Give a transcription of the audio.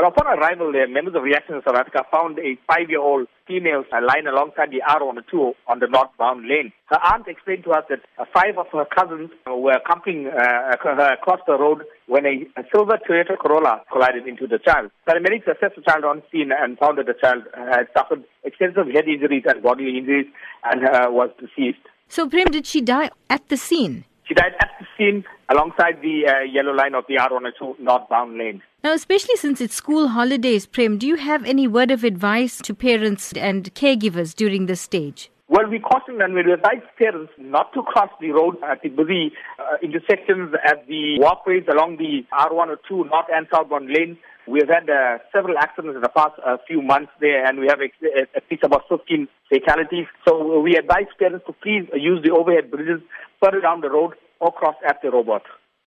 But upon arrival there, members of Reaction South Africa found a five-year-old female lying alongside the R102 on the northbound lane. Her aunt explained to us that five of her cousins were accompanying uh, her across the road when a, a, silver Toyota Corolla collided into the child. Paramedics assessed the child on scene and found that the child had suffered extensive head injuries and bodily injuries and uh, was deceased. So, Prem, did she die at the scene? She died at the scene alongside the uh, yellow line of the R102 northbound lane. Now, especially since it's school holidays, Prem, do you have any word of advice to parents and caregivers during this stage? Well, we caution and we advise parents not to cross the road at the busy uh, intersections at the walkways along the R102 north and southbound lanes. We have had uh, several accidents in the past uh, few months there, and we have ex- at least about 15 fatalities. So we advise parents to please use the overhead bridges further down the road or cross at the robot.